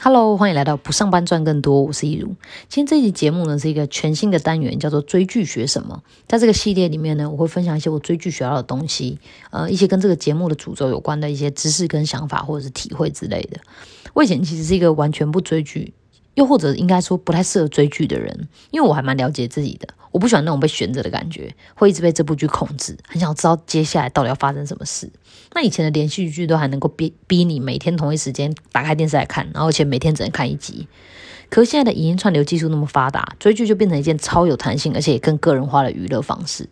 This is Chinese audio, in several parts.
Hello，欢迎来到不上班赚更多，我是易如。今天这期节目呢是一个全新的单元，叫做追剧学什么。在这个系列里面呢，我会分享一些我追剧学到的东西，呃，一些跟这个节目的主轴有关的一些知识跟想法，或者是体会之类的。我以前其实是一个完全不追剧，又或者应该说不太适合追剧的人，因为我还蛮了解自己的。我不喜欢那种被悬着的感觉，会一直被这部剧控制，很想知道接下来到底要发生什么事。那以前的连续剧都还能够逼逼你每天同一时间打开电视来看，然后而且每天只能看一集。可是现在的影音串流技术那么发达，追剧就变成一件超有弹性，而且也更个人化的娱乐方式。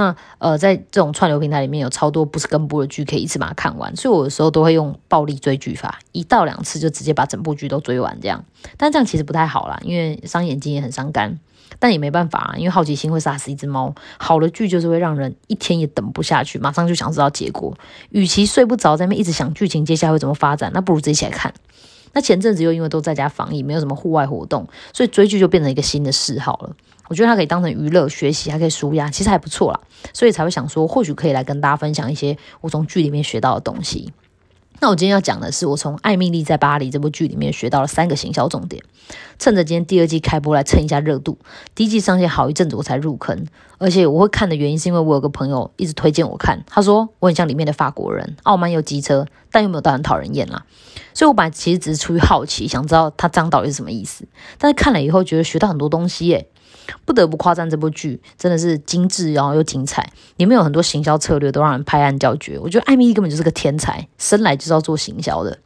那呃，在这种串流平台里面有超多不是跟播的剧，可以一次把它看完。所以我有时候都会用暴力追剧法，一到两次就直接把整部剧都追完这样。但这样其实不太好啦，因为伤眼睛也很伤肝。但也没办法啊，因为好奇心会杀死一只猫。好的剧就是会让人一天也等不下去，马上就想知道结果。与其睡不着在那边一直想剧情接下来会怎么发展，那不如自己起来看。那前阵子又因为都在家防疫，没有什么户外活动，所以追剧就变成一个新的嗜好了。我觉得它可以当成娱乐、学习，还可以舒压，其实还不错啦。所以才会想说，或许可以来跟大家分享一些我从剧里面学到的东西。那我今天要讲的是，我从《艾米丽在巴黎》这部剧里面学到了三个行销重点。趁着今天第二季开播来蹭一下热度，第一季上线好一阵子我才入坑。而且我会看的原因是因为我有个朋友一直推荐我看，他说我很像里面的法国人，傲慢又机车，但又没有到很讨人厌啦。所以我本来其实只是出于好奇，想知道他这样到底是什么意思。但是看了以后，觉得学到很多东西耶。不得不夸赞这部剧真的是精致，然后又精彩，里面有很多行销策略都让人拍案叫绝。我觉得艾米丽根本就是个天才，生来就是要做行销的。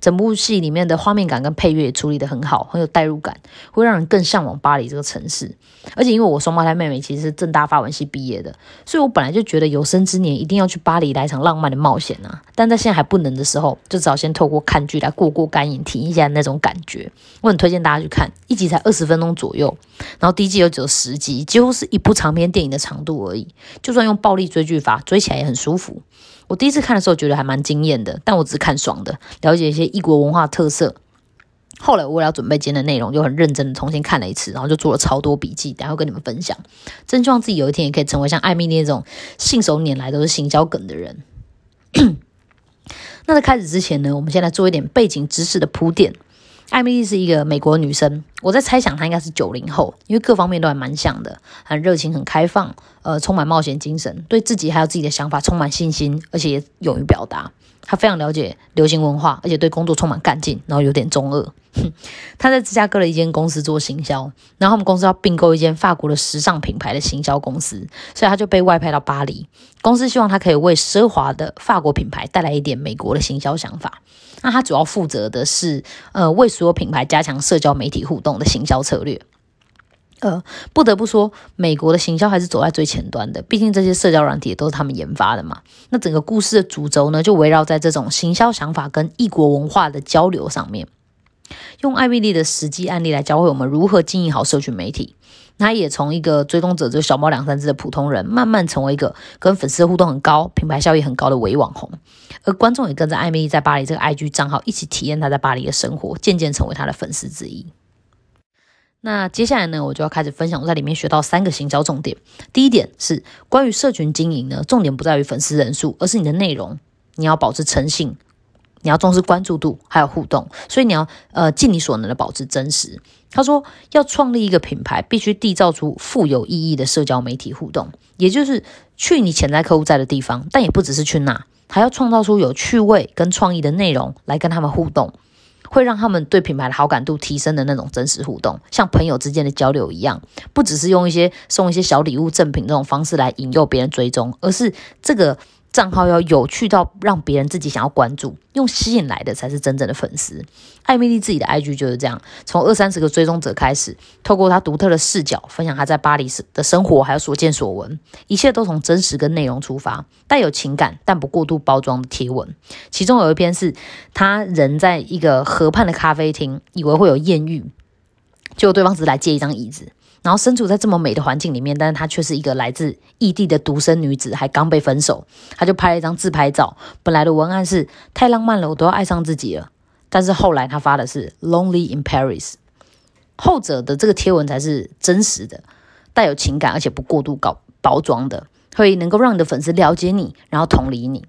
整部戏里面的画面感跟配乐也处理得很好，很有代入感，会让人更向往巴黎这个城市。而且因为我双胞胎妹妹其实是正大法文系毕业的，所以我本来就觉得有生之年一定要去巴黎来一场浪漫的冒险啊！但在现在还不能的时候，就只好先透过看剧来过过干瘾，体验一下那种感觉。我很推荐大家去看，一集才二十分钟左右，然后第一季又只有十集，几乎是一部长篇电影的长度而已。就算用暴力追剧法，追起来也很舒服。我第一次看的时候觉得还蛮惊艳的，但我只是看爽的，了解一些异国文化特色。后来我为了准备今天的内容，就很认真的重新看了一次，然后就做了超多笔记，然后跟你们分享。真希望自己有一天也可以成为像艾米那种信手拈来都是行销梗的人。那在开始之前呢，我们先来做一点背景知识的铺垫。艾米丽是一个美国女生，我在猜想她应该是九零后，因为各方面都还蛮像的，很热情、很开放，呃，充满冒险精神，对自己还有自己的想法充满信心，而且也勇于表达。他非常了解流行文化，而且对工作充满干劲，然后有点中二。他在芝加哥的一间公司做行销，然后他们公司要并购一间法国的时尚品牌的行销公司，所以他就被外派到巴黎。公司希望他可以为奢华的法国品牌带来一点美国的行销想法。那他主要负责的是，呃，为所有品牌加强社交媒体互动的行销策略。呃，不得不说，美国的行销还是走在最前端的，毕竟这些社交软体都是他们研发的嘛。那整个故事的主轴呢，就围绕在这种行销想法跟异国文化的交流上面。用艾米丽的实际案例来教会我们如何经营好社群媒体。他也从一个追踪者，就小猫两三只的普通人，慢慢成为一个跟粉丝互动很高、品牌效益很高的伪网红。而观众也跟着艾米丽在巴黎这个 IG 账号一起体验他在巴黎的生活，渐渐成为他的粉丝之一。那接下来呢，我就要开始分享我在里面学到三个行销重点。第一点是关于社群经营呢，重点不在于粉丝人数，而是你的内容，你要保持诚信。你要重视关注度，还有互动，所以你要呃尽你所能的保持真实。他说，要创立一个品牌，必须缔造出富有意义的社交媒体互动，也就是去你潜在客户在的地方，但也不只是去那，还要创造出有趣味跟创意的内容来跟他们互动，会让他们对品牌的好感度提升的那种真实互动，像朋友之间的交流一样，不只是用一些送一些小礼物赠品这种方式来引诱别人追踪，而是这个。账号要有趣到让别人自己想要关注，用吸引来的才是真正的粉丝。艾米丽自己的 IG 就是这样，从二三十个追踪者开始，透过她独特的视角分享她在巴黎的生活，还有所见所闻，一切都从真实跟内容出发，带有情感但不过度包装的贴文。其中有一篇是她人在一个河畔的咖啡厅，以为会有艳遇，结果对方只是来借一张椅子。然后身处在这么美的环境里面，但是她却是一个来自异地的独生女子，还刚被分手。她就拍了一张自拍照，本来的文案是太浪漫了，我都要爱上自己了。但是后来她发的是 Lonely in Paris，后者的这个贴文才是真实的，带有情感，而且不过度搞包装的，会能够让你的粉丝了解你，然后同理你。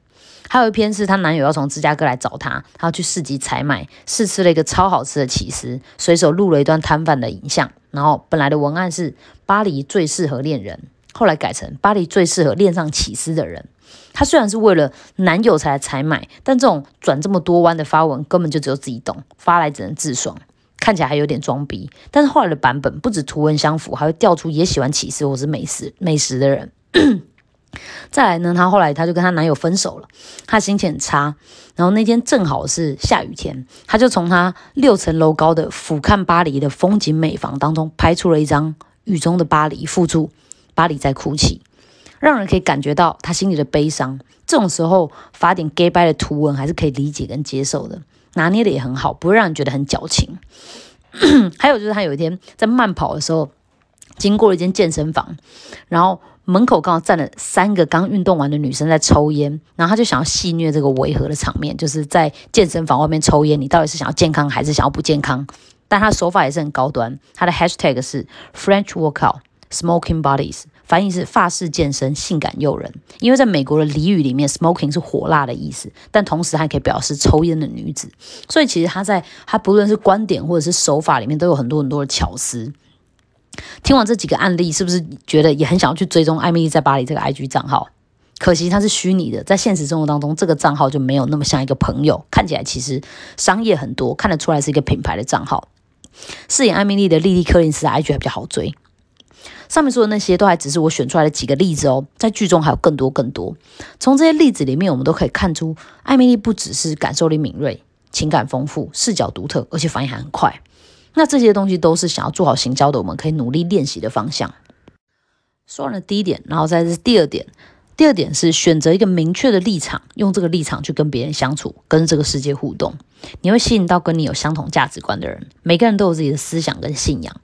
还有一篇是她男友要从芝加哥来找她，她要去市集采买，试吃了一个超好吃的起司，随手录了一段摊贩的影像。然后本来的文案是巴黎最适合恋人，后来改成巴黎最适合恋上起司的人。她虽然是为了男友才来采买，但这种转这么多弯的发文根本就只有自己懂，发来只能自爽，看起来还有点装逼。但是后来的版本不止图文相符，还会调出也喜欢起司或是美食 美食的人。再来呢，她后来她就跟她男友分手了，她心情很差。然后那天正好是下雨天，她就从她六层楼高的俯瞰巴黎的风景美房当中拍出了一张雨中的巴黎，附注“巴黎在哭泣”，让人可以感觉到她心里的悲伤。这种时候发点 gay 掰的图文还是可以理解跟接受的，拿捏的也很好，不会让人觉得很矫情。还有就是她有一天在慢跑的时候，经过了一间健身房，然后。门口刚好站了三个刚运动完的女生在抽烟，然后他就想要戏虐这个违和的场面，就是在健身房外面抽烟，你到底是想要健康还是想要不健康？但他手法也是很高端，他的 hashtag 是 French workout smoking bodies，翻译是法式健身性感诱人。因为在美国的俚语里面，smoking 是火辣的意思，但同时还可以表示抽烟的女子，所以其实他在他不论是观点或者是手法里面都有很多很多的巧思。听完这几个案例，是不是觉得也很想要去追踪艾米丽在巴黎这个 IG 账号？可惜它是虚拟的，在现实生活当中，这个账号就没有那么像一个朋友，看起来其实商业很多，看得出来是一个品牌的账号。饰演艾米丽的莉莉·柯林斯的 IG 还比较好追。上面说的那些都还只是我选出来的几个例子哦，在剧中还有更多更多。从这些例子里面，我们都可以看出，艾米丽不只是感受力敏锐、情感丰富、视角独特，而且反应还很快。那这些东西都是想要做好行销的，我们可以努力练习的方向。说完了第一点，然后再是第二点。第二点是选择一个明确的立场，用这个立场去跟别人相处，跟这个世界互动，你会吸引到跟你有相同价值观的人。每个人都有自己的思想跟信仰，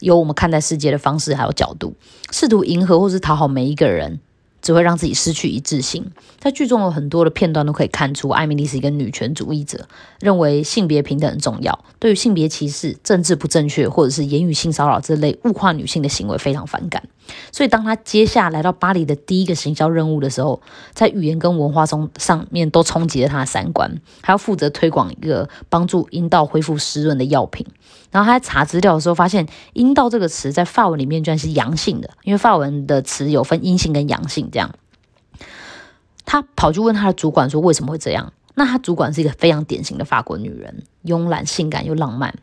有我们看待世界的方式还有角度，试图迎合或是讨好每一个人。只会让自己失去一致性。在剧中有很多的片段都可以看出，艾米丽是一个女权主义者，认为性别平等很重要，对于性别歧视、政治不正确或者是言语性骚扰这类物化女性的行为非常反感。所以，当他接下来到巴黎的第一个行销任务的时候，在语言跟文化中上面都冲击了他的三观，还要负责推广一个帮助阴道恢复湿润的药品。然后他在查资料的时候，发现“阴道”这个词在法文里面居然是阳性的，因为法文的词有分阴性跟阳性这样。他跑去问他的主管说：“为什么会这样？”那他主管是一个非常典型的法国女人，慵懒、性感又浪漫，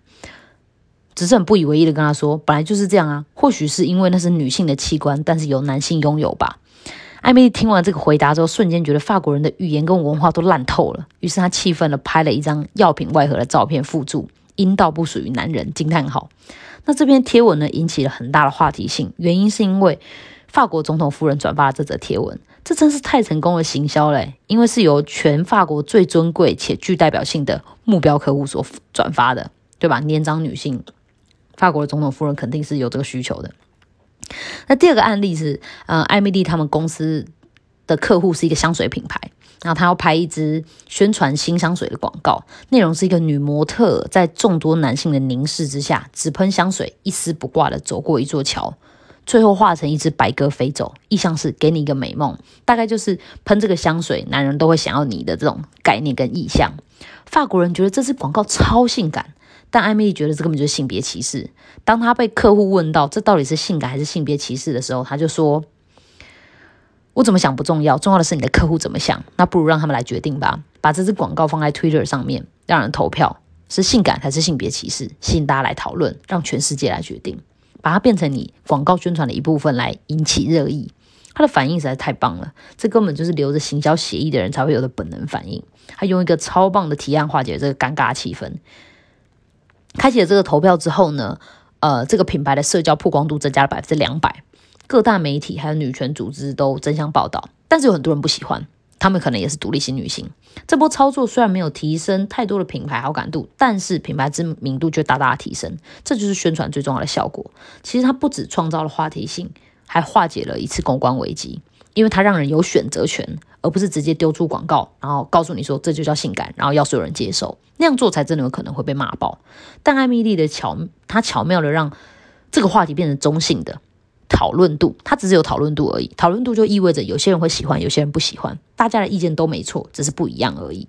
只是很不以为意的跟他说：“本来就是这样啊，或许是因为那是女性的器官，但是由男性拥有吧。”艾米丽听完这个回答之后，瞬间觉得法国人的语言跟文化都烂透了，于是她气愤的拍了一张药品外盒的照片附注。阴道不属于男人，惊叹号。那这篇贴文呢，引起了很大的话题性，原因是因为法国总统夫人转发了这则贴文，这真是太成功的行销嘞！因为是由全法国最尊贵且具代表性的目标客户所转发的，对吧？年长女性，法国的总统夫人肯定是有这个需求的。那第二个案例是，呃，艾米丽他们公司的客户是一个香水品牌。然后他要拍一支宣传新香水的广告，内容是一个女模特在众多男性的凝视之下，只喷香水，一丝不挂的走过一座桥，最后化成一只白鸽飞走，意象是给你一个美梦，大概就是喷这个香水，男人都会想要你的这种概念跟意象。法国人觉得这支广告超性感，但艾米丽觉得这根本就是性别歧视。当她被客户问到这到底是性感还是性别歧视的时候，她就说。我怎么想不重要，重要的是你的客户怎么想。那不如让他们来决定吧。把这支广告放在 Twitter 上面，让人投票，是性感还是性别歧视？吸引大家来讨论，让全世界来决定。把它变成你广告宣传的一部分，来引起热议。他的反应实在太棒了，这根本就是留着行销协议的人才会有的本能反应。他用一个超棒的提案化解这个尴尬气氛。开启了这个投票之后呢，呃，这个品牌的社交曝光度增加了百分之两百。各大媒体还有女权组织都争相报道，但是有很多人不喜欢，他们可能也是独立型女性。这波操作虽然没有提升太多的品牌好感度，但是品牌知名度却大大提升。这就是宣传最重要的效果。其实它不止创造了话题性，还化解了一次公关危机，因为它让人有选择权，而不是直接丢出广告，然后告诉你说这就叫性感，然后要所有人接受。那样做才真的有可能会被骂爆。但艾米丽的巧，她巧妙的让这个话题变成中性的。讨论度，它只是有讨论度而已。讨论度就意味着有些人会喜欢，有些人不喜欢，大家的意见都没错，只是不一样而已。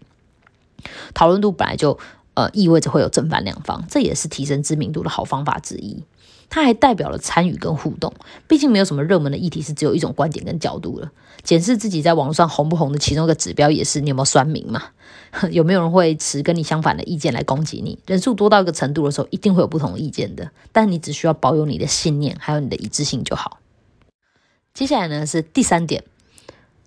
讨论度本来就呃意味着会有正反两方，这也是提升知名度的好方法之一。它还代表了参与跟互动，毕竟没有什么热门的议题是只有一种观点跟角度了。检视自己在网络上红不红的其中一个指标，也是你有没有酸民嘛？有没有人会持跟你相反的意见来攻击你？人数多到一个程度的时候，一定会有不同意见的。但你只需要保有你的信念，还有你的一致性就好。接下来呢是第三点。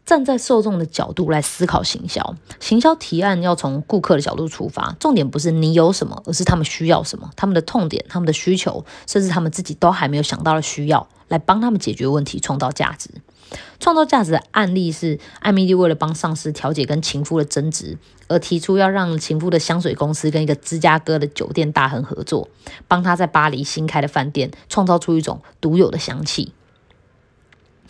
站在受众的角度来思考行销，行销提案要从顾客的角度出发，重点不是你有什么，而是他们需要什么，他们的痛点、他们的需求，甚至他们自己都还没有想到的需要，来帮他们解决问题，创造价值。创造价值的案例是艾米丽为了帮上司调解跟情夫的争执，而提出要让情夫的香水公司跟一个芝加哥的酒店大亨合作，帮他在巴黎新开的饭店创造出一种独有的香气。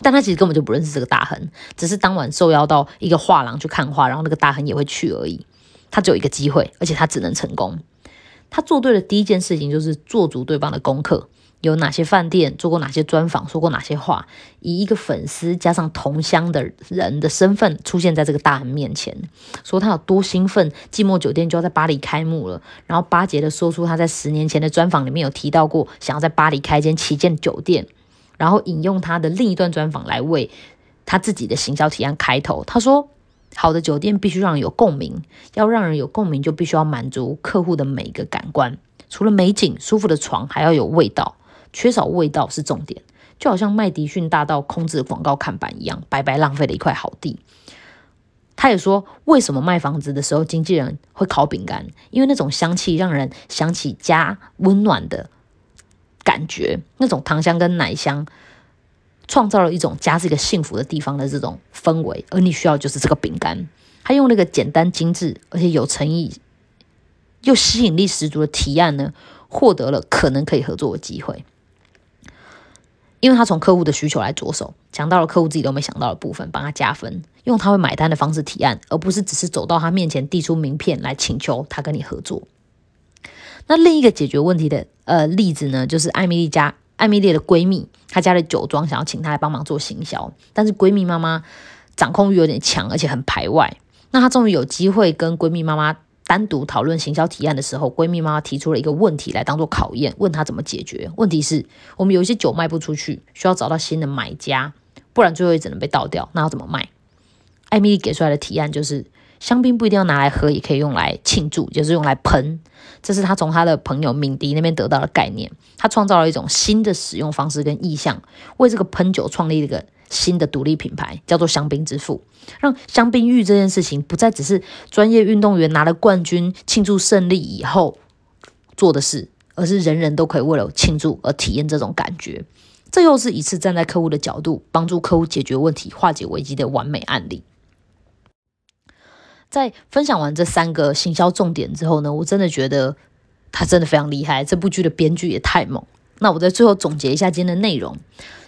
但他其实根本就不认识这个大亨，只是当晚受邀到一个画廊去看画，然后那个大亨也会去而已。他只有一个机会，而且他只能成功。他做对的第一件事情就是做足对方的功课，有哪些饭店做过哪些专访，说过哪些话，以一个粉丝加上同乡的人的身份出现在这个大亨面前，说他有多兴奋，寂寞酒店就要在巴黎开幕了，然后巴结的说出他在十年前的专访里面有提到过，想要在巴黎开间旗舰酒店。然后引用他的另一段专访来为他自己的行销提案开头。他说：“好的酒店必须让人有共鸣，要让人有共鸣，就必须要满足客户的每一个感官。除了美景、舒服的床，还要有味道。缺少味道是重点，就好像麦迪逊大道空置的广告看板一样，白白浪费了一块好地。”他也说：“为什么卖房子的时候经纪人会烤饼干？因为那种香气让人想起家温暖的。”感觉那种糖香跟奶香，创造了一种家是一个幸福的地方的这种氛围，而你需要就是这个饼干。他用那个简单精致而且有诚意又吸引力十足的提案呢，获得了可能可以合作的机会。因为他从客户的需求来着手，讲到了客户自己都没想到的部分，帮他加分，用他会买单的方式提案，而不是只是走到他面前递出名片来请求他跟你合作。那另一个解决问题的呃例子呢，就是艾米丽家艾米丽的闺蜜，她家的酒庄想要请她来帮忙做行销，但是闺蜜妈妈掌控欲有点强，而且很排外。那她终于有机会跟闺蜜妈妈单独讨论行销提案的时候，闺蜜妈妈提出了一个问题来当做考验，问她怎么解决。问题是，我们有一些酒卖不出去，需要找到新的买家，不然最后也只能被倒掉。那要怎么卖？艾米丽给出来的提案就是。香槟不一定要拿来喝，也可以用来庆祝，就是用来喷。这是他从他的朋友敏迪那边得到的概念。他创造了一种新的使用方式跟意向，为这个喷酒创立了一个新的独立品牌，叫做香槟之父，让香槟浴这件事情不再只是专业运动员拿了冠军庆祝胜利以后做的事，而是人人都可以为了庆祝而体验这种感觉。这又是一次站在客户的角度，帮助客户解决问题、化解危机的完美案例。在分享完这三个行销重点之后呢，我真的觉得他真的非常厉害。这部剧的编剧也太猛。那我在最后总结一下今天的内容：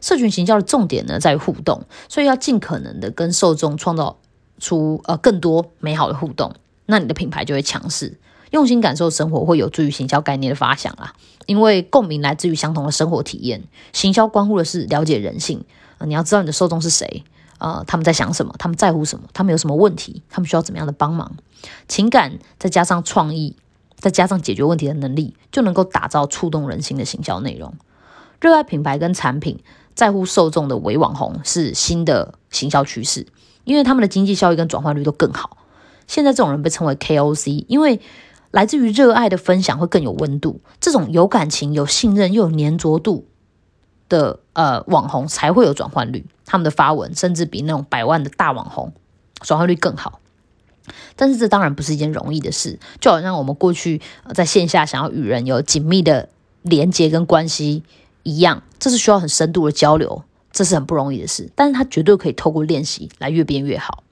社群行销的重点呢在于互动，所以要尽可能的跟受众创造出呃更多美好的互动，那你的品牌就会强势。用心感受生活会有助于行销概念的发想啦，因为共鸣来自于相同的生活体验。行销关乎的是了解人性，你要知道你的受众是谁。呃，他们在想什么？他们在乎什么？他们有什么问题？他们需要怎么样的帮忙？情感再加上创意，再加上解决问题的能力，就能够打造触动人心的行销内容。热爱品牌跟产品，在乎受众的伪网红是新的行销趋势，因为他们的经济效益跟转换率都更好。现在这种人被称为 KOC，因为来自于热爱的分享会更有温度。这种有感情、有信任又有粘着度。的呃网红才会有转换率，他们的发文甚至比那种百万的大网红转化率更好。但是这当然不是一件容易的事，就好像我们过去在线下想要与人有紧密的连接跟关系一样，这是需要很深度的交流，这是很不容易的事。但是它绝对可以透过练习来越变越好。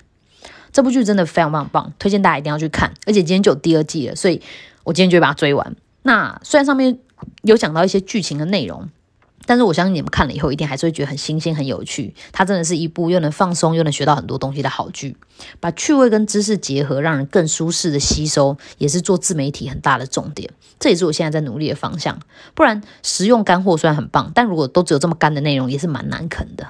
这部剧真的非常非常棒，推荐大家一定要去看。而且今天就有第二季了，所以我今天就把它追完。那虽然上面有讲到一些剧情的内容。但是我相信你们看了以后，一定还是会觉得很新鲜、很有趣。它真的是一部又能放松又能学到很多东西的好剧，把趣味跟知识结合，让人更舒适的吸收，也是做自媒体很大的重点。这也是我现在在努力的方向。不然，实用干货虽然很棒，但如果都只有这么干的内容，也是蛮难啃的。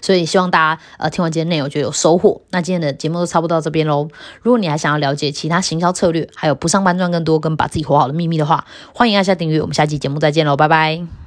所以希望大家呃听完今天内容就有收获。那今天的节目都差不多到这边喽。如果你还想要了解其他行销策略，还有不上班赚更多跟把自己活好的秘密的话，欢迎按下订阅。我们下期节目再见喽，拜拜。